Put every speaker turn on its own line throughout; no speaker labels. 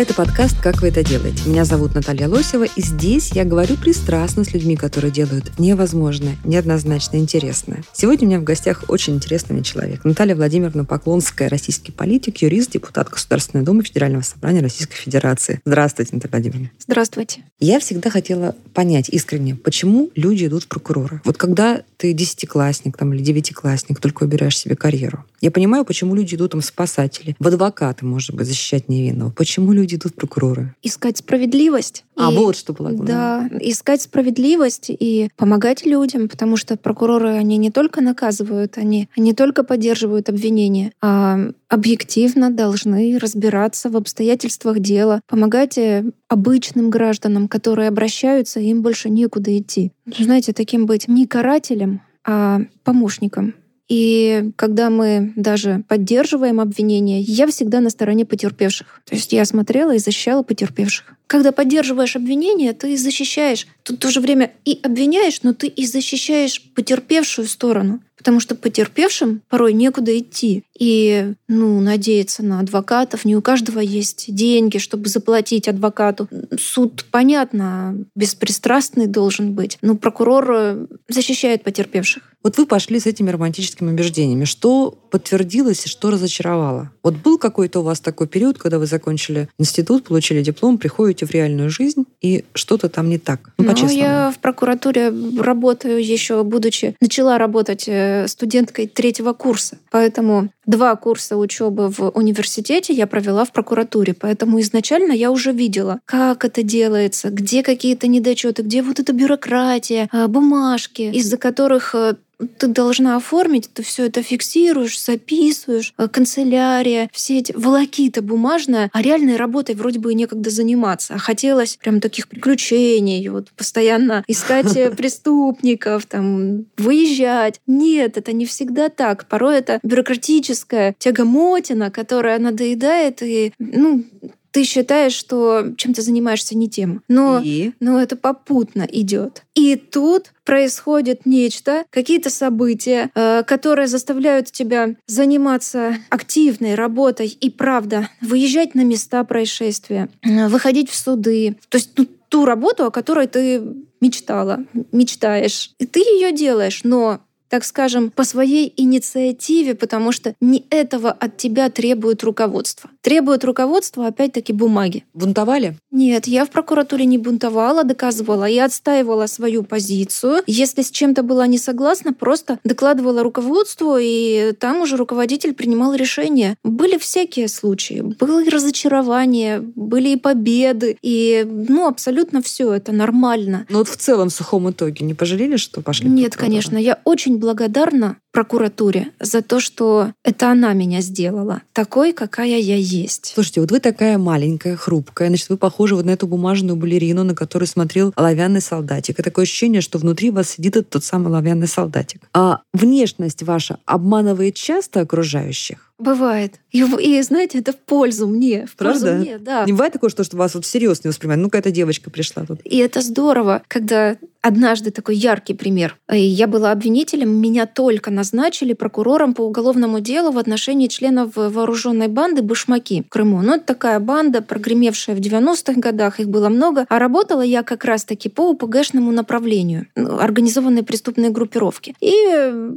Это подкаст «Как вы это делаете?». Меня зовут Наталья Лосева, и здесь я говорю пристрастно с людьми, которые делают невозможное, неоднозначно интересное. Сегодня у меня в гостях очень интересный мне человек. Наталья Владимировна Поклонская, российский политик, юрист, депутат Государственной Думы Федерального собрания Российской Федерации. Здравствуйте, Наталья Владимировна.
Здравствуйте.
Я всегда хотела понять искренне, почему люди идут в прокурора. Вот когда ты десятиклассник там, или девятиклассник, только выбираешь себе карьеру. Я понимаю, почему люди идут там спасатели, в адвокаты, может быть, защищать невинного. Почему люди идут в прокуроры?
Искать справедливость.
А,
и-
вот что было главное.
Да, искать справедливость и помогать людям, потому что прокуроры, они не только наказывают, они не только поддерживают обвинения, а объективно должны разбираться в обстоятельствах дела, помогать э, обычным гражданам, которые обращаются, им больше некуда идти. Знаете, таким быть не карателем, а помощником. И когда мы даже поддерживаем обвинения, я всегда на стороне потерпевших. То есть я смотрела и защищала потерпевших. Когда поддерживаешь обвинения, ты защищаешь. Тут в то же время и обвиняешь, но ты и защищаешь потерпевшую сторону. Потому что потерпевшим порой некуда идти. И ну, надеяться на адвокатов. Не у каждого есть деньги, чтобы заплатить адвокату. Суд, понятно, беспристрастный должен быть. Но прокурор э, защищает потерпевших.
Вот вы пошли с этими романтическими убеждениями. Что подтвердилось и что разочаровало? Вот был какой-то у вас такой период, когда вы закончили институт, получили диплом, приходите в реальную жизнь, и что-то там не так? Ну,
Ну,
по-честному.
я в прокуратуре работаю еще, будучи... Начала работать э, студенткой третьего курса. Поэтому два курса учебы в университете я провела в прокуратуре. Поэтому изначально я уже видела, как это делается, где какие-то недочеты, где вот эта бюрократия, а, бумажки, из-за которых э, ты должна оформить, ты все это фиксируешь, записываешь, э, канцелярия, все эти волокита бумажная, а реальной работой вроде бы и некогда заниматься. А хотелось прям таких приключений, вот постоянно искать э, преступников, там, выезжать. Нет, это не всегда так. Порой это бюрократическая тягомотина, которая надоедает, и, ну, ты считаешь, что чем ты занимаешься не тем. Но
И?
но это попутно идет. И тут происходит нечто, какие-то события, э, которые заставляют тебя заниматься активной работой и, правда, выезжать на места происшествия, э, выходить в суды. То есть ну, ту работу, о которой ты мечтала, мечтаешь. И ты ее делаешь, но так скажем, по своей инициативе, потому что не этого от тебя требует руководство. Требует руководства, опять-таки, бумаги.
Бунтовали?
Нет, я в прокуратуре не бунтовала, доказывала и отстаивала свою позицию. Если с чем-то была не согласна, просто докладывала руководству, и там уже руководитель принимал решение. Были всякие случаи. Было и разочарование, были и победы, и ну абсолютно все это нормально.
Но вот в целом, в сухом итоге, не пожалели, что пошли
Нет, конечно, я очень благодарна прокуратуре за то, что это она меня сделала такой, какая я есть.
Слушайте, вот вы такая маленькая, хрупкая, значит, вы похожи вот на эту бумажную балерину, на которую смотрел оловянный солдатик. И такое ощущение, что внутри вас сидит этот тот самый оловянный солдатик. А внешность ваша обманывает часто окружающих?
Бывает. И, и, знаете, это в пользу мне. В пользу
Правда?
мне, да.
Не бывает такого, что, что вас вот всерьез не воспринимают? Ну, какая-то девочка пришла тут.
И это здорово, когда однажды такой яркий пример. И Я была обвинителем, меня только назначили прокурором по уголовному делу в отношении членов вооруженной банды «Башмаки» в Крыму. Ну, это такая банда, прогремевшая в 90-х годах, их было много. А работала я как раз-таки по УПГшному направлению, ну, организованной преступной группировки. И э,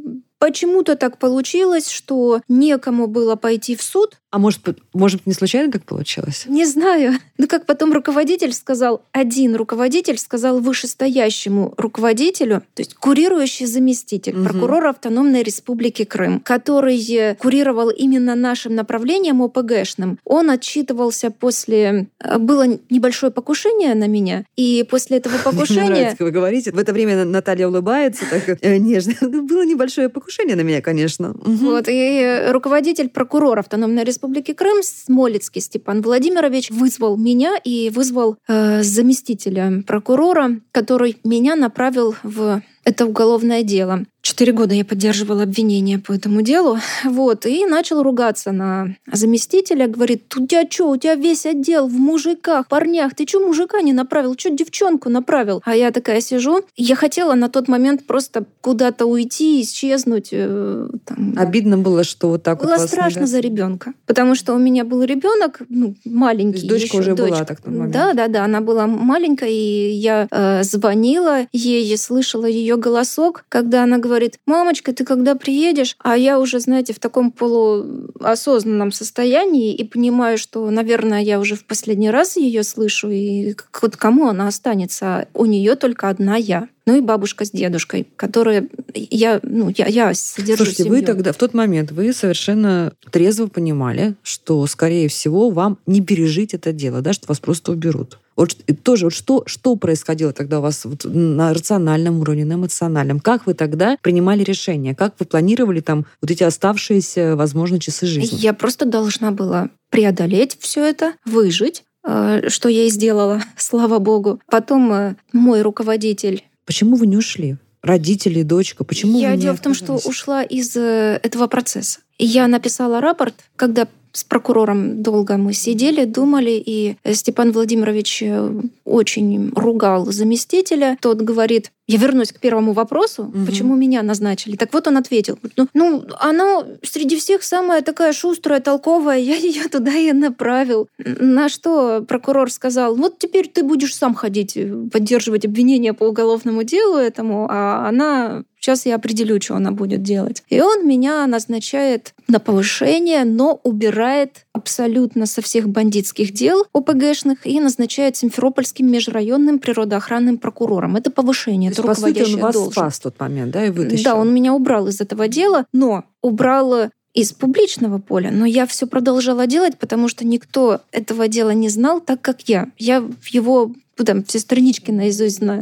Почему-то так получилось, что некому было пойти в суд.
А может, может не случайно так получилось?
Не знаю. Ну, как потом руководитель сказал, один руководитель сказал вышестоящему руководителю, то есть курирующий заместитель
Мгм.
прокурора Автономной Республики Крым, который э, курировал именно нашим направлением ОПГшным, он отчитывался после... э, Было небольшое покушение на меня, и после этого
Мне
покушения...
нравится, как вы говорите. В это время Наталья улыбается так э, нежно. Было небольшое покушение на меня, конечно.
Вот, и руководитель прокурора Автономной Республики Крым Смолецкий Степан Владимирович вызвал меня и вызвал э, заместителя прокурора, который меня направил в это уголовное дело. Четыре года я поддерживала обвинения по этому делу. Вот, и начал ругаться на заместителя. Говорит, у тебя что, у тебя весь отдел в мужиках, парнях. Ты что мужика не направил? Что девчонку направил? А я такая сижу. Я хотела на тот момент просто куда-то уйти, исчезнуть. Э,
там. Обидно было, что вот так
было вот страшно за ребенка. Потому что у меня был ребенок ну, маленький.
То есть дочка
еще,
уже
дочка.
была так на момент.
Да, да, да. Она была маленькая, и я э, звонила ей, слышала ее голосок, когда она говорит, мамочка, ты когда приедешь? А я уже, знаете, в таком полуосознанном состоянии и понимаю, что, наверное, я уже в последний раз ее слышу, и вот кому она останется? У нее только одна я ну и бабушка с дедушкой, которые я, ну, я, я содержу
Слушайте,
семью.
вы тогда, в тот момент, вы совершенно трезво понимали, что, скорее всего, вам не пережить это дело, да, что вас просто уберут. Вот тоже, вот что, что происходило тогда у вас вот на рациональном уровне, на эмоциональном? Как вы тогда принимали решения? Как вы планировали там вот эти оставшиеся, возможно, часы жизни?
Я просто должна была преодолеть все это, выжить, э, что я и сделала, слава богу. Потом э, мой руководитель
Почему вы не ушли? Родители, дочка, почему
я дело в том, что ушла из э, этого процесса. Я написала рапорт, когда с прокурором долго мы сидели, думали, и Степан Владимирович э, очень ругал заместителя. Тот говорит, я вернусь к первому вопросу, угу. почему меня назначили. Так вот он ответил, ну, ну, она среди всех самая такая шустрая, толковая, я ее туда и направил. На что прокурор сказал, вот теперь ты будешь сам ходить, поддерживать обвинения по уголовному делу этому, а она Сейчас я определю, что она будет делать. И он меня назначает на повышение, но убирает абсолютно со всех бандитских дел ОПГшных и назначает Симферопольским межрайонным природоохранным прокурором. Это повышение,
То
это есть, по сути,
он вас
должен.
спас в тот момент, да, и вытащил?
Да, он меня убрал из этого дела, но убрал из публичного поля, но я все продолжала делать, потому что никто этого дела не знал так, как я. Я в его там все странички наизусть знаю.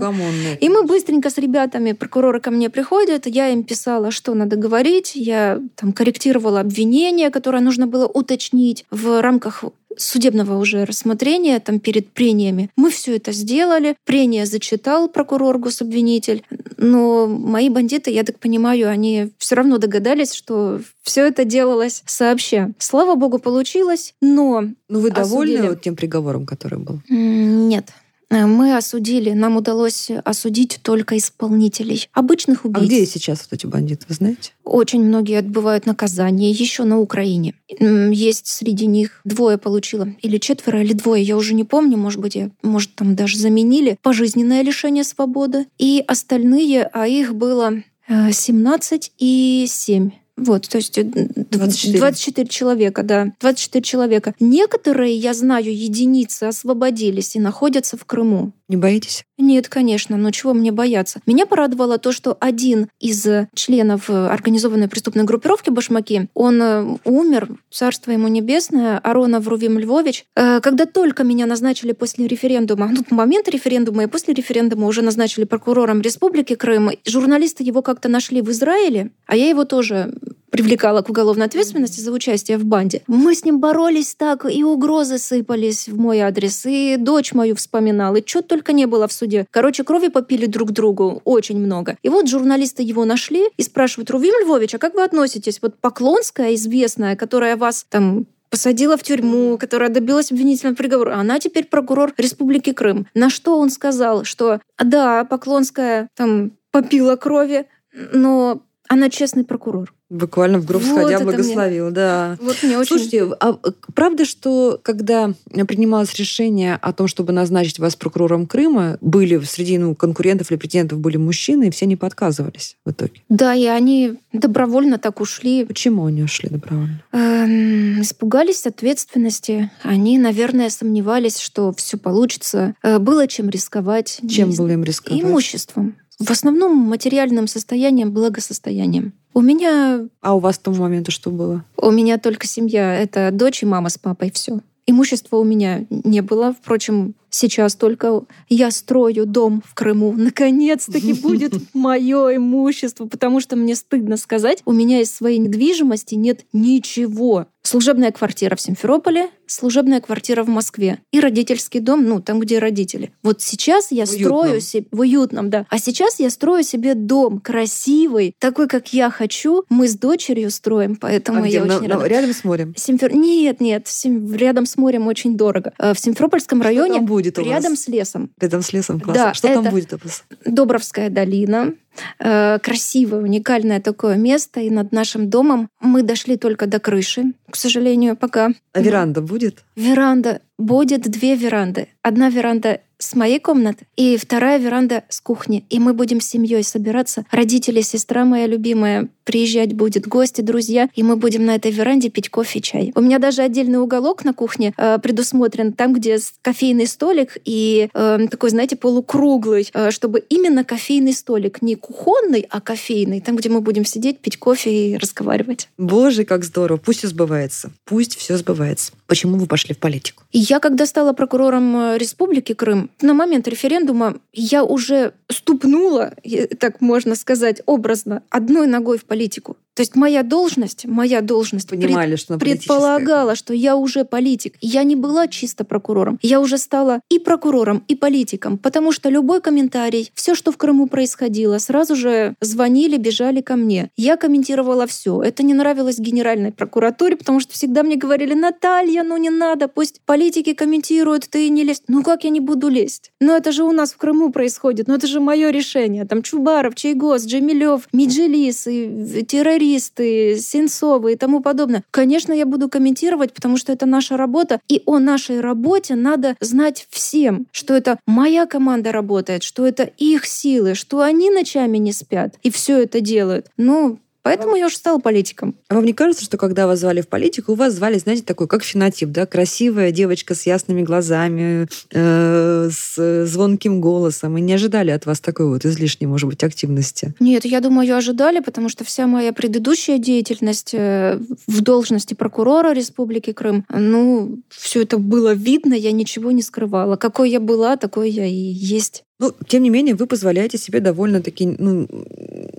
И мы быстренько с ребятами, прокуроры ко мне приходят, я им писала, что надо говорить, я там корректировала обвинение, которое нужно было уточнить в рамках судебного уже рассмотрения, там перед прениями. Мы все это сделали. Прения зачитал прокурор, гособвинитель. Но мои бандиты, я так понимаю, они все равно догадались, что все это делалось сообща. Слава богу, получилось, но...
Ну вы довольны
осудили...
вот тем приговором, который был?
Нет. Э, мы осудили, нам удалось осудить только исполнителей, обычных убийц.
А где сейчас вот эти бандиты, вы знаете?
Очень многие отбывают наказание еще на Украине. Есть среди них двое получило, или четверо, или двое, я уже не помню, может быть, я, может, там даже заменили, пожизненное лишение свободы. И остальные, а их было 17 э, и 7 вот, то есть 24. Э, 24 человека, да. 24 человека. Некоторые, я знаю, единицы освободились и находятся в Крыму.
Не боитесь?
Нет, конечно, но чего мне бояться? Меня порадовало то, что один из членов э, организованной преступной группировки «Башмаки», он э, умер, царство ему небесное, Аронов Рувим Львович. Когда только меня назначили после референдума, ну, момент референдума и после референдума уже назначили прокурором Республики Крым, журналисты его как-то нашли в Израиле, а я его тоже привлекала к уголовной ответственности за участие в банде. Мы с ним боролись так, и угрозы сыпались в мой адрес, и дочь мою вспоминал, и что только не было в суде. Короче, крови попили друг другу очень много. И вот журналисты его нашли и спрашивают, Рувим Львович, а как вы относитесь? Вот Поклонская, известная, которая вас там посадила в тюрьму, которая добилась обвинительного приговора. Она теперь прокурор Республики Крым. На что он сказал, что да, Поклонская там попила крови, но она честный прокурор.
Буквально в гроб
вот
сходя благословил,
мне,
да.
Вот мне очень...
Слушайте, а правда, что когда принималось решение о том, чтобы назначить вас прокурором Крыма, были среди ну, конкурентов или претендентов были мужчины, и все не подказывались в итоге?
Да, и они добровольно так ушли.
Почему они ушли добровольно?
Эм, испугались ответственности. Они, наверное, сомневались, что все получится. Э, было чем рисковать.
Чем было им рисковать?
Имуществом. В основном материальным состоянием, благосостоянием. У меня...
А у вас к тому моменту что было?
У меня только семья. Это дочь и мама с папой. Все. Имущества у меня не было. Впрочем, сейчас только я строю дом в Крыму. Наконец-таки будет мое имущество, потому что мне стыдно сказать, у меня из своей недвижимости нет ничего. служебная квартира в Симферополе, служебная квартира в Москве и родительский дом, ну, там, где родители. Вот сейчас я
В
строю
уютном.
себе... В уютном, да. А сейчас я строю себе дом красивый, такой, как я хочу. Мы с дочерью строим, поэтому
А где?
я
На-
очень
на-
рада.
рядом с морем.
Симфер... Нет, нет, Сим- рядом с морем очень дорого. Э, В Симферопольском
Что
районе
там будет у вас?
рядом с лесом.
Рядом с лесом классно.
Да,
Что там
это-
будет у вас?
Добровская долина. Э, Красивое, уникальное такое место. И над нашим домом мы дошли только до крыши, к сожалению, пока.
А веранда будет?
Веранда. Будет две веранды. Одна веранда с моей комнаты и вторая веранда с кухни. И мы будем с семьей собираться. Родители, сестра моя любимая приезжать будет, гости, друзья. И мы будем на этой веранде пить кофе и чай. У меня даже отдельный уголок на кухне э, предусмотрен, там, где кофейный столик и э, такой, знаете, полукруглый, э, чтобы именно кофейный столик, не кухонный, а кофейный, там, где мы будем сидеть, пить кофе и разговаривать.
Боже, как здорово. Пусть все сбывается. Пусть все сбывается. Почему вы пошли в политику?
Я, когда стала прокурором э, Республики Крым, на момент референдума я уже ступнула, так можно сказать, образно, одной ногой в политику. То есть моя должность, моя должность пред-
Понимали, что она политическая.
предполагала, что я уже политик. Я не была чисто прокурором. Я уже стала и прокурором, и политиком, потому что любой комментарий, все, что в Крыму происходило, сразу же звонили, бежали ко мне. Я комментировала все. Это не нравилось Генеральной прокуратуре, потому что всегда мне говорили, Наталья, ну не надо, пусть политики комментируют, ты не лезь. Ну как я не буду лезть? Ну это же у нас в Крыму происходит, ну это же мое решение. Там Чубаров, Чайгос, Джемилев, Меджелис, и террористы, Сенцовы и тому подобное. Конечно, я буду комментировать, потому что это наша работа, и о нашей работе надо знать всем, что это моя команда работает, что это их силы, что они ночами не спят и все это делают. Ну, поэтому я уже стала политиком.
А вам не кажется, что когда вас звали в политику, у вас звали, знаете, такой, как фенотип, да? Красивая девочка с ясными глазами, э, с звонким голосом. И не ожидали от вас такой вот излишней, может быть, активности.
Нет, я думаю, ее ожидали, потому что вся моя предыдущая деятельность э, в должности прокурора Республики Крым, ну, все это было видно, я ничего не скрывала. Какой я была, такой я и есть.
Ну, тем не менее, вы позволяете себе довольно-таки ну,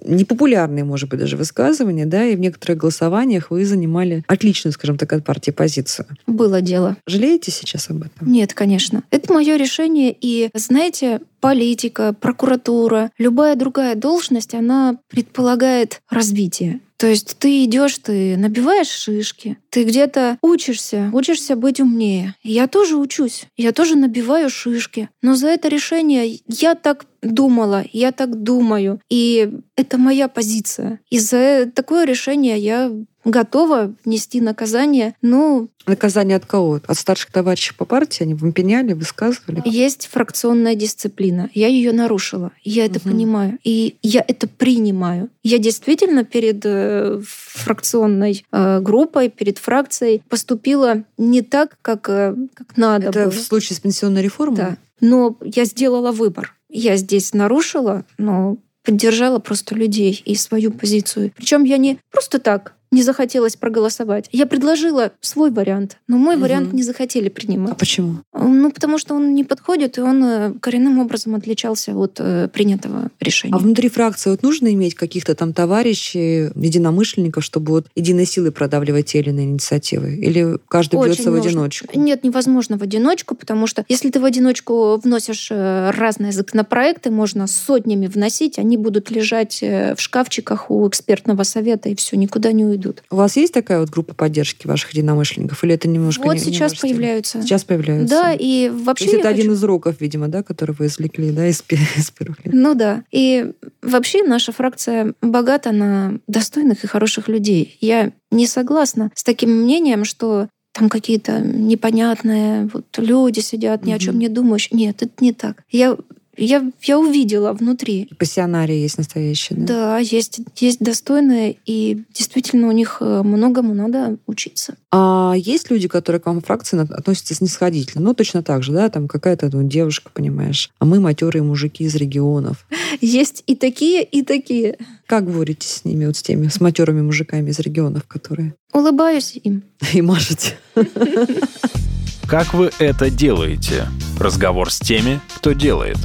непопулярные, может быть, даже высказывания, да, и в некоторых голосованиях вы занимали отличную, скажем так, от партии позицию.
Было дело.
Жалеете сейчас об этом?
Нет, конечно. Это мое решение. И, знаете, политика, прокуратура, любая другая должность, она предполагает развитие. То есть ты идешь, ты набиваешь шишки, ты где-то учишься, учишься быть умнее. Я тоже учусь, я тоже набиваю шишки. Но за это решение я так думала, я так думаю. И это моя позиция. И за такое решение я готова нести наказание. Ну,
Наказание от кого? От старших товарищей по партии? Они вам пеняли, высказывали?
Есть фракционная дисциплина. Я ее нарушила. Я это
Мгм.
понимаю. И я это принимаю. Я действительно перед э, фракционной э, группой, перед фракцией поступила не так, как, э, как надо
Это
было.
в случае с пенсионной реформой?
Да. Но я сделала выбор. Я здесь нарушила, но поддержала просто людей и свою позицию. Причем я не просто так не захотелось проголосовать. Я предложила свой вариант, но мой
Мгм.
вариант не захотели
А
принимать.
почему?
Ну, потому что он не подходит, и он э, коренным образом отличался от э, принятого решения.
А внутри фракции вот нужно иметь каких-то там товарищей, единомышленников, чтобы вот единой силой продавливать те или иные инициативы? Или каждый
Очень
бьется в
нужно.
одиночку?
Нет, невозможно в одиночку, потому что если ты в одиночку вносишь э, разные законопроекты, можно сотнями вносить, они будут лежать э, в шкафчиках у экспертного совета, и все, никуда не уйдут.
У вас есть такая вот группа поддержки ваших единомышленников? Или это немножко
вот
не- не
сейчас
стиль?
появляются.
Сейчас появляются?
Да, и
То
вообще
есть
я
это один
хочу-
из уроков, видимо, да, который вы извлекли, да, из, из первых лет.
Ну да. И вообще наша фракция богата на достойных и хороших людей. Я не согласна с таким мнением, что там какие-то непонятные вот люди сидят, ни о чем не думающие. Нет, это не так. Я, я, я увидела внутри.
Пассионарии есть настоящие, да?
Да, есть, есть достойные, и действительно у них э, многому надо учиться.
А есть люди, которые к вам в фракции относятся снисходительно? Ну, точно так же, да, там какая-то ну, девушка, понимаешь, а мы матерые мужики из регионов.
Есть и такие, и такие.
Как боретесь с ними, вот с теми, с матерыми мужиками из регионов, которые
Улыбаюсь им.
и машете?
Как вы это делаете? Разговор с теми, кто делает.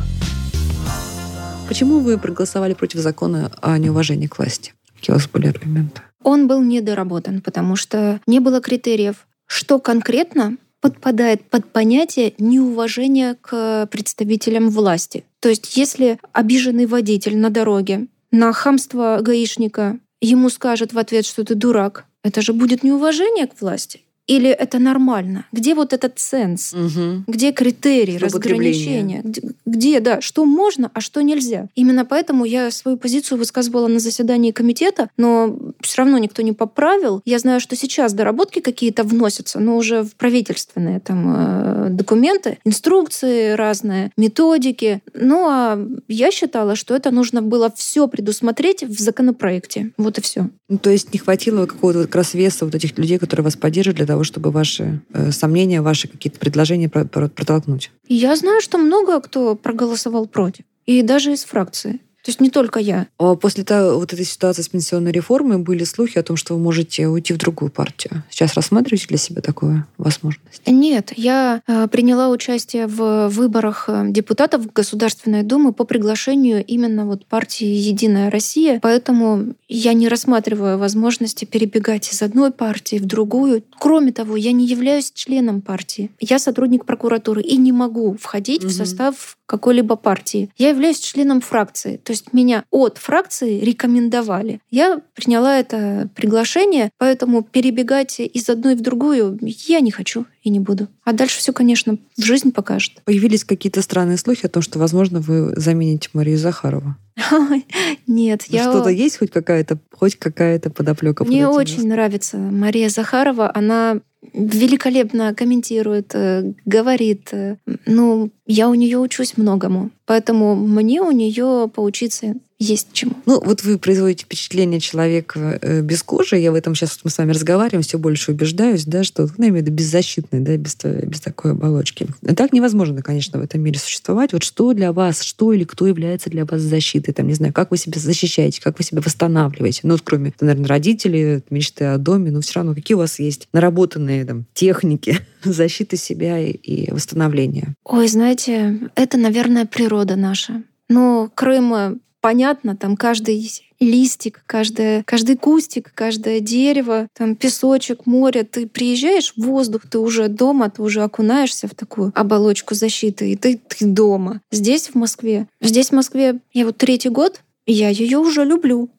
Почему вы проголосовали против закона о неуважении к власти? Какие у вас были аргументы?
он был недоработан, потому что не было критериев, что конкретно подпадает под понятие неуважения к представителям власти. То есть если обиженный водитель на дороге на хамство гаишника ему скажет в ответ, что ты дурак, это же будет неуважение к власти. Или это нормально? Где вот этот сенс?
Угу.
Где критерий разграничения? Где, где, да, что можно, а что нельзя? Именно поэтому я свою позицию высказывала на заседании комитета, но все равно никто не поправил. Я знаю, что сейчас доработки какие-то вносятся, но уже в правительственные там э, документы, инструкции разные, методики. Ну а я считала, что это нужно было все предусмотреть в законопроекте. Вот и все.
Ну, то есть не хватило какого-то как раз веса вот этих людей, которые вас поддерживают для того, чтобы ваши э, сомнения, ваши какие-то предложения протолкнуть?
Я знаю, что много кто проголосовал против. И даже из фракции. То есть не только я.
А после того, вот этой ситуации с пенсионной реформой были слухи о том, что вы можете уйти в другую партию. Сейчас рассматриваете для себя такую возможность?
Нет, я э, приняла участие в выборах э, депутатов Государственной Думы по приглашению именно вот партии «Единая Россия», поэтому я не рассматриваю возможности перебегать из одной партии в другую. Кроме того, я не являюсь членом партии. Я сотрудник прокуратуры и не могу входить угу. в состав какой-либо партии. Я являюсь членом фракции. То есть меня от фракции рекомендовали. Я приняла это приглашение, поэтому перебегать из одной в другую я не хочу и не буду. А дальше все, конечно, в жизнь покажет.
Появились какие-то странные слухи о том, что, возможно, вы замените Марию Захарову.
Нет,
ну, я... Что-то есть хоть какая-то, хоть какая-то подоплека?
Мне очень нравится Мария Захарова. Она великолепно комментирует, э, говорит. Э, ну, я у нее учусь многому, поэтому мне у нее поучиться есть чему.
Ну, вот вы производите впечатление человека э, без кожи. Я в этом сейчас мы с вами разговариваем, все больше убеждаюсь, да, что, ну, я имею в виду беззащитный, да, без, без такой оболочки. Так невозможно, конечно, в этом мире существовать. Вот что для вас, что или кто является для вас защитой? Там, не знаю, как вы себя защищаете, как вы себя восстанавливаете? Ну, вот кроме, наверное, родителей, мечты о доме, но все равно какие у вас есть наработанные там техники защиты себя и, и восстановления?
Ой, знаете, это, наверное, природа наша. Но Крым понятно, там каждый листик, каждое, каждый кустик, каждое дерево, там песочек, море. Ты приезжаешь воздух, ты уже дома, ты уже окунаешься в такую оболочку защиты, и ты, ты дома. Здесь, в Москве. Здесь, в Москве, я вот третий год, я ее уже люблю.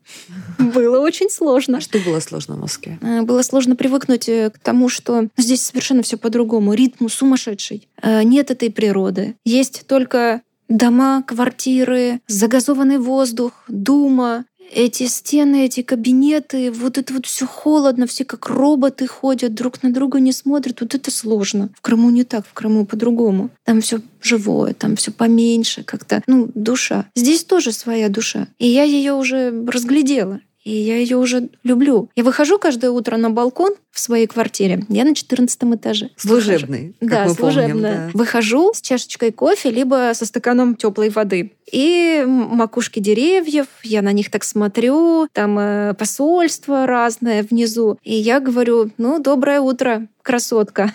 Было очень сложно.
А что было сложно в Москве?
Э, было сложно привыкнуть э, к тому, что здесь совершенно все по-другому. Ритм сумасшедший. Э, нет этой природы. Есть только дома, квартиры, загазованный воздух, дума, эти стены, эти кабинеты, вот это вот все холодно, все как роботы ходят, друг на друга не смотрят. Вот это сложно. В Крыму не так, в Крыму по-другому. Там все живое, там все поменьше, как-то, ну, душа. Здесь тоже своя душа. И я ее уже разглядела и я ее уже люблю. Я выхожу каждое утро на балкон в своей квартире. Я на 14 этаже.
Служебный.
Да, служебная. Да. Выхожу с чашечкой кофе, либо со стаканом теплой воды. И макушки деревьев, я на них так смотрю, там э, посольства разное внизу. И я говорю, ну, доброе утро, красотка.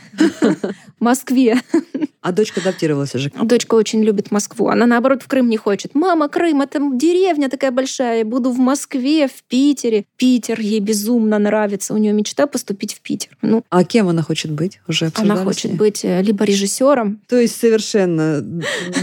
Москве.
А дочка адаптировалась уже?
Дочка очень любит Москву. Она, наоборот, в Крым не хочет. Мама, Крым, это деревня такая большая. Я буду в Москве, в Питере. Питер ей безумно нравится. У нее мечта поступить в Питер. Ну,
а кем она хочет быть? Уже
Она хочет быть э, либо режиссером.
То есть совершенно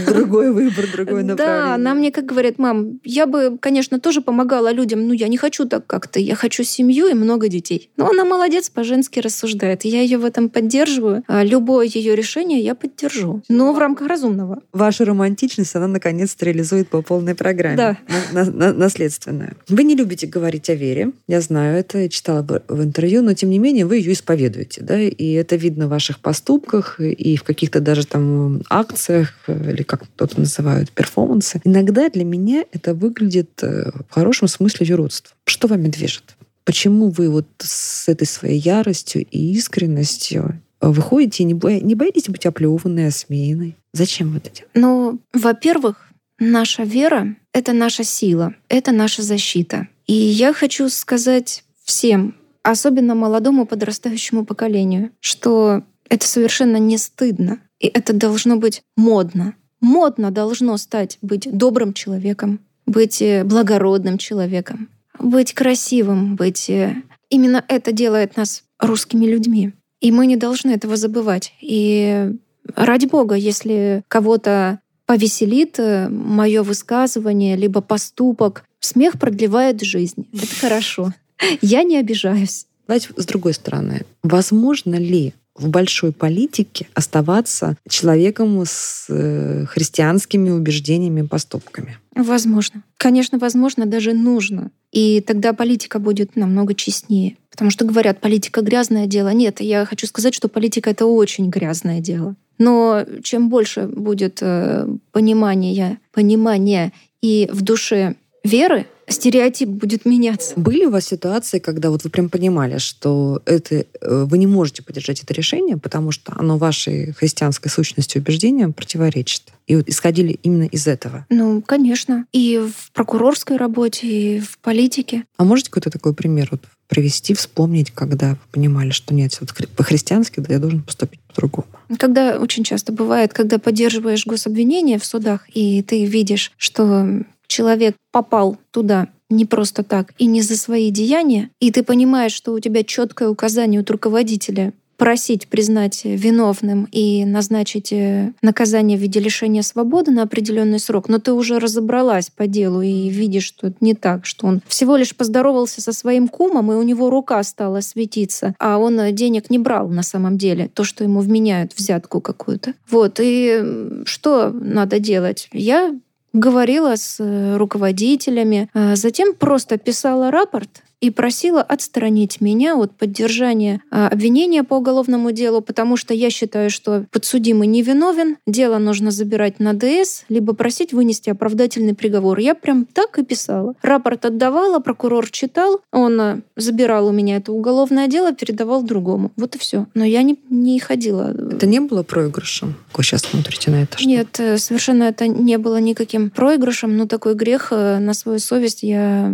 другой выбор, другой направление.
Да, она мне как говорит, мам, я бы, конечно, тоже помогала людям, но я не хочу так как-то. Я хочу семью и много детей. Но она молодец, по-женски рассуждает. Я ее в этом поддерживаю. А любое ее решение я поддерживаю держу, но в рамках разумного.
Ваша романтичность, она наконец-то реализует по полной программе.
Да.
На, на, наследственная. Вы не любите говорить о вере, я знаю это, я читала в интервью, но тем не менее вы ее исповедуете, да, и это видно в ваших поступках и в каких-то даже там акциях, или как кто-то называют, перформансы. Иногда для меня это выглядит э, в хорошем смысле юродство. Что вами движет? Почему вы вот с этой своей яростью и искренностью вы ходите и не, бо... не боитесь быть оплеванной, осмеянной? Зачем вы это делаете?
Ну, во-первых, наша вера — это наша сила, это наша защита. И я хочу сказать всем, особенно молодому подрастающему поколению, что это совершенно не стыдно, и это должно быть модно. Модно должно стать быть добрым человеком, быть э, благородным человеком, быть красивым, быть э, именно это делает нас русскими людьми. И мы не должны этого забывать. И ради бога, если кого-то повеселит э, мое высказывание, либо поступок, смех продлевает жизнь. Это хорошо. Я не обижаюсь.
Давайте с другой стороны. Возможно ли в большой политике оставаться человеком с э, христианскими убеждениями и поступками?
Возможно. Конечно, возможно, даже нужно. И тогда политика будет намного честнее. Потому что говорят, политика грязное дело. Нет, я хочу сказать, что политика это очень грязное дело. Но чем больше будет э, понимания, понимания и в душе веры, стереотип будет меняться.
Были у вас ситуации, когда вот вы прям понимали, что это, э, вы не можете поддержать это решение, потому что оно вашей христианской сущности убеждениям противоречит? И вот исходили именно из этого?
Ну, конечно. И в прокурорской работе, и в политике.
А можете какой-то такой пример вот привести, вспомнить, когда вы понимали, что нет, вот по-христиански да, я должен поступить по-другому?
Когда очень часто бывает, когда поддерживаешь гособвинение в судах, и ты видишь, что человек попал туда не просто так и не за свои деяния, и ты понимаешь, что у тебя четкое указание от руководителя просить признать виновным и назначить э, наказание в виде лишения свободы на определенный срок, но ты уже разобралась по делу и видишь, что это не так, что он всего лишь поздоровался со своим кумом, и у него рука стала светиться, а он э, денег не брал на самом деле, то, что ему вменяют взятку какую-то. Вот, и что надо делать? Я говорила с э, руководителями, а затем просто писала рапорт и просила отстранить меня от поддержания а, обвинения по уголовному делу, потому что я считаю, что подсудимый невиновен, дело нужно забирать на ДС, либо просить вынести оправдательный приговор. Я прям так и писала. Рапорт отдавала, прокурор читал, он а, забирал у меня это уголовное дело, передавал другому. Вот и все. Но я не, не ходила.
Это не было проигрышем? Вы сейчас смотрите на это?
Что? Нет, э, совершенно это не было никаким проигрышем, но такой грех э, на свою совесть я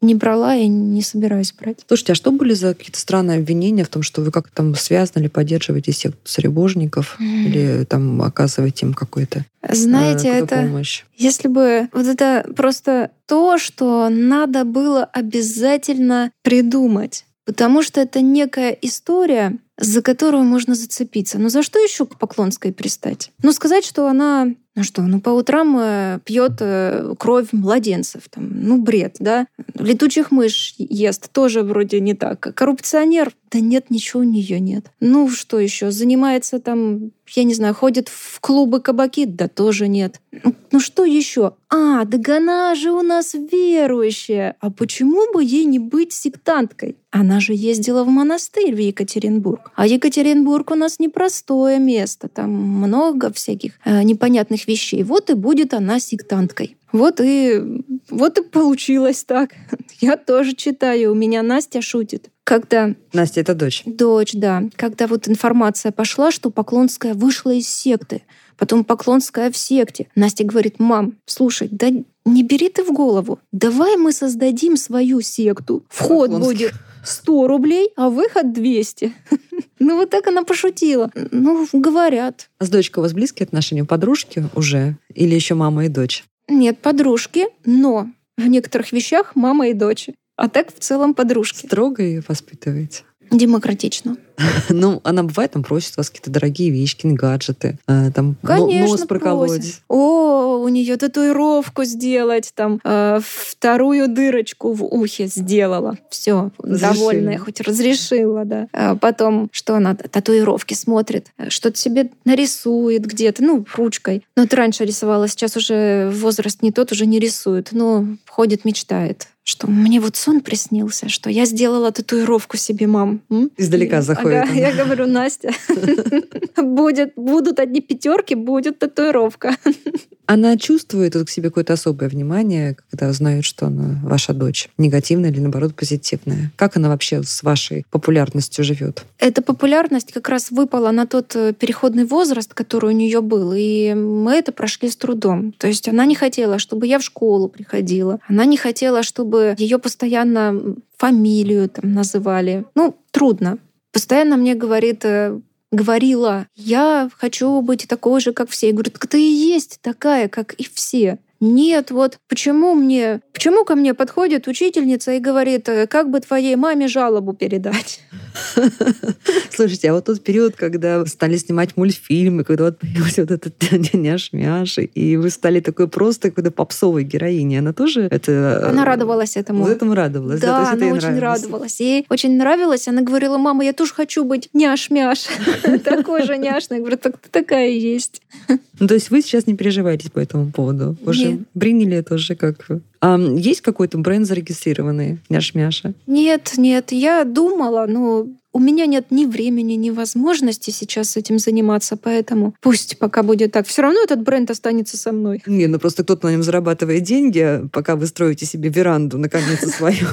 не брала и не собираюсь брать.
Слушайте, а что были за какие-то странные обвинения в том, что вы как-то там связаны или поддерживаете секту царебожников mm. или там оказываете им какой-то
Знаете, э, это помощь? если бы вот это просто то, что надо было обязательно придумать, потому что это некая история, за которую можно зацепиться. Но за что еще к Поклонской пристать? Ну, сказать, что она ну что, ну по утрам э, пьет э, кровь младенцев, там, ну бред, да? Летучих мышь ест, тоже вроде не так. Коррупционер, да нет, ничего у нее нет. Ну что еще, занимается там, я не знаю, ходит в клубы кабаки, да тоже нет. Ну, ну что еще? А, да она же у нас верующая. А почему бы ей не быть сектанткой? Она же ездила в монастырь в Екатеринбург. А Екатеринбург у нас непростое место. Там много всяких э, непонятных вещей. Вот и будет она сектанткой. Вот и, вот и получилось так. Я тоже читаю. У меня Настя шутит. Когда...
Настя — это дочь.
Дочь, да. Когда вот информация пошла, что Поклонская вышла из секты. Потом Поклонская в секте. Настя говорит, мам, слушай, да не бери ты в голову. Давай мы создадим свою секту. Вход будет 100 рублей, а выход 200. Ну, вот так она пошутила. Ну, говорят.
А с дочкой у вас близкие отношения? Подружки уже? Или еще мама и дочь?
Нет, подружки, но в некоторых вещах мама и дочь. А так в целом подружки.
Строго ее воспитываете?
Демократично.
Ну, она бывает, там просит вас какие-то дорогие вещи, гаджеты, э, там Конечно, нос проколоть. Просит.
О, у нее татуировку сделать, там э, вторую дырочку в ухе сделала. Все, довольная, хоть разрешила, да. А потом, что она татуировки смотрит, что-то себе нарисует где-то, ну, ручкой. Но это раньше рисовала, сейчас уже возраст не тот, уже не рисует, но ходит, мечтает что мне вот сон приснился, что я сделала татуировку себе, мам.
Издалека заходит.
Ага, я говорю, Настя, будет, будут одни пятерки, будет татуировка.
Она чувствует к себе какое-то особое внимание, когда узнает, что она ваша дочь, негативная или наоборот позитивная. Как она вообще с вашей популярностью живет?
Эта популярность как раз выпала на тот э, переходный возраст, который у нее был, и мы это прошли с трудом. То есть она не хотела, чтобы я в школу приходила, она не хотела, чтобы ее постоянно фамилию там называли. Ну, трудно. Постоянно мне говорит, э, говорила, я хочу быть такой же, как все. Я говорю, так ты и есть такая, как и все. Нет, вот почему мне, почему ко мне подходит учительница и говорит, «Э, как бы твоей маме жалобу передать?
Слушайте, а вот тот период, когда стали снимать мультфильмы, когда вот появился вот этот няш-мяш, и вы стали такой просто какой-то попсовой героиней, она тоже это...
Э, она радовалась этому.
Вот этому радовалась.
Да, да она очень нравилось. радовалась. Ей очень нравилось. Она говорила, мама, я тоже хочу быть няш-мяш. Такой же няшный. Я говорю, так ты такая есть.
Ну, то есть вы сейчас не переживаете по этому поводу? Уже приняли это уже как... А есть какой-то бренд зарегистрированный, няш-мяша?
Нет, нет. Я думала, но у меня нет ни времени, ни возможности сейчас этим заниматься, поэтому пусть пока будет так. Все равно этот бренд останется со мной.
Не, ну просто кто-то на нем зарабатывает деньги, пока вы строите себе веранду наконец-то свою.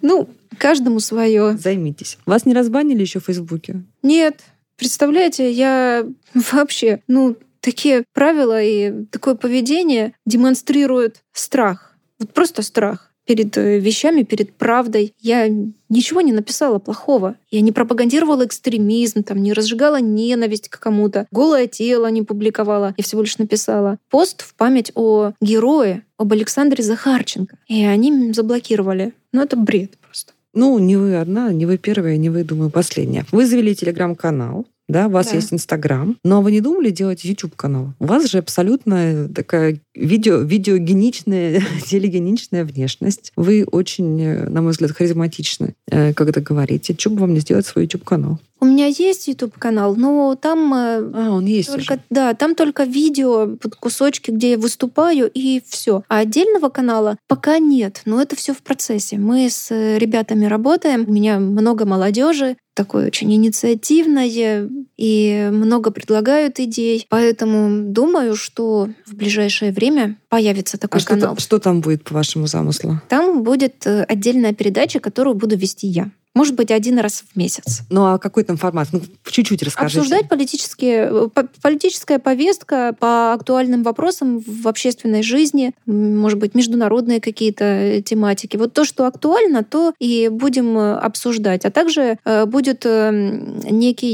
Ну, каждому свое.
Займитесь. Вас не разбанили еще в Фейсбуке?
Нет. Представляете, я вообще, ну, такие правила и такое поведение демонстрируют страх. Вот просто страх перед э, вещами, перед правдой. Я ничего не написала плохого. Я не пропагандировала экстремизм, там, не разжигала ненависть к кому-то, голое тело не публиковала. Я всего лишь написала пост в память о герое, об Александре Захарченко. И они заблокировали. Ну, это бред просто.
Ну, не вы одна, не вы первая, не вы, думаю, последняя. Вы завели телеграм-канал да, у вас да. есть Инстаграм, но вы не думали делать YouTube-канал? У вас же абсолютно такая видео, видеогеничная, телегеничная внешность. Вы очень, э, на мой взгляд, харизматичны, э, когда говорите. Чего бы вам не сделать свой YouTube-канал?
У меня есть YouTube канал, но там
э, а он есть
только
уже.
да, там только видео, под кусочки, где я выступаю и все. А отдельного канала пока нет, но это все в процессе. Мы с ребятами работаем, у меня много молодежи, такое очень инициативное и много предлагают идей. Поэтому думаю, что в ближайшее время появится такой
а
канал.
Что, что там будет по вашему замыслу?
Там будет э, отдельная передача, которую буду вести я. Может быть, один раз в месяц.
Ну а какой там формат? Ну, чуть-чуть расскажите.
Обсуждать политические, э, политическая повестка по актуальным вопросам в общественной жизни, может быть, международные какие-то тематики. Вот то, что актуально, то и будем э, обсуждать. А также э, будет некий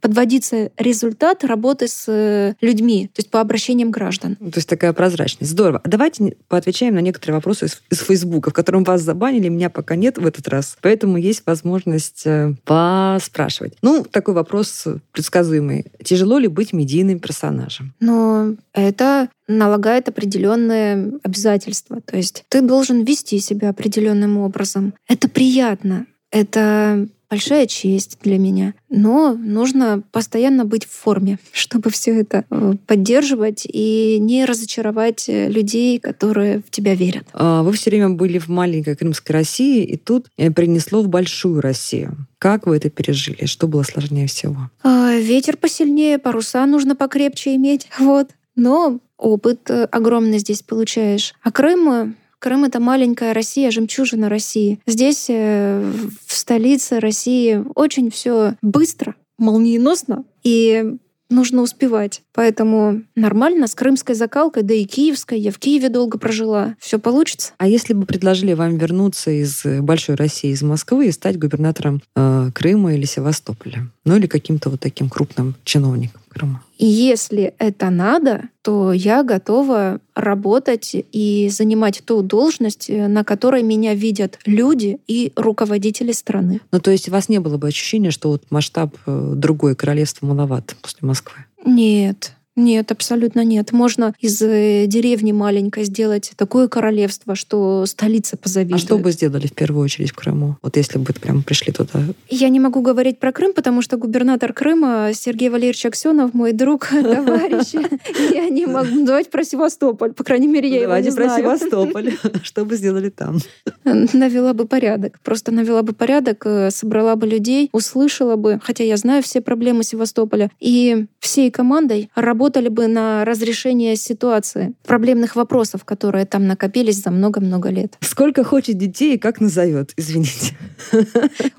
подводиться результат работы с людьми, то есть по обращениям граждан.
То есть такая прозрачность. Здорово. Давайте поотвечаем на некоторые вопросы из, из Фейсбука, в котором вас забанили, меня пока нет в этот раз. Поэтому есть возможность э, поспрашивать. Ну, такой вопрос предсказуемый. Тяжело ли быть медийным персонажем?
Но это налагает определенные обязательства. То есть ты должен вести себя определенным образом. Это приятно. Это большая честь для меня. Но нужно постоянно быть в форме, чтобы все это э, поддерживать и не разочаровать э, людей, которые в тебя верят.
А, вы все время были в маленькой Крымской России, и тут э, принесло в большую Россию. Как вы это пережили? Что было сложнее всего?
А, ветер посильнее, паруса нужно покрепче иметь. Вот. Но опыт огромный здесь получаешь. А Крым Крым — это маленькая Россия, жемчужина России. Здесь, э, в столице России, очень все быстро, молниеносно, и нужно успевать. Поэтому нормально, с крымской закалкой, да и киевской. Я в Киеве долго прожила. Все получится.
А если бы предложили вам вернуться из большой России, из Москвы и стать губернатором э, Крыма или Севастополя? Ну или каким-то вот таким крупным чиновником Крыма?
И если это надо, то я готова работать и занимать ту должность, э, на которой меня видят люди и руководители страны.
Ну, то есть у вас не было бы ощущения, что вот масштаб э, другой королевства маловат после Москвы?
Нет. Нет, абсолютно нет. Можно из э, деревни маленькой сделать такое королевство, что столица позавидует.
А что бы сделали в первую очередь в Крыму? Вот если бы прямо пришли туда.
Я не могу говорить про Крым, потому что губернатор Крыма Сергей Валерьевич Аксенов, мой друг, товарищ. Я не могу. Давайте про Севастополь. По крайней мере, я его не
про Севастополь. Что бы сделали там?
Навела бы порядок. Просто навела бы порядок, э, собрала бы людей, услышала бы, хотя я знаю все проблемы Севастополя, и всей командой работала работали бы на разрешение ситуации, проблемных вопросов, которые там накопились за много-много лет.
Сколько хочет детей и как назовет, извините.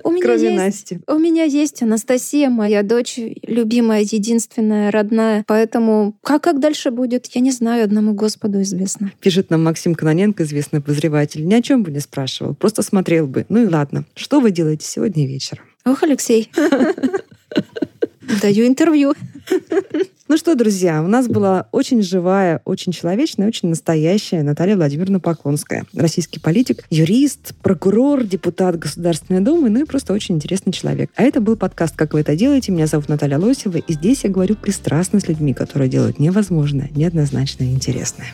У меня Кроме есть, Насти.
У меня есть Анастасия, моя дочь, любимая, единственная, родная. Поэтому как, как дальше будет, я не знаю, одному Господу известно.
Пишет нам Максим Кононенко, известный обозреватель. Ни о чем бы не спрашивал, просто смотрел бы. Ну и ладно. Что вы делаете сегодня вечером?
Ох, Алексей. Даю интервью.
Ну что, друзья, у нас была очень живая, очень человечная, очень настоящая Наталья Владимировна Поклонская. Российский политик, юрист, прокурор, депутат Государственной Думы, ну и просто очень интересный человек. А это был подкаст «Как вы это делаете?». Меня зовут Наталья Лосева, и здесь я говорю пристрастно с людьми, которые делают невозможное, неоднозначное и интересное.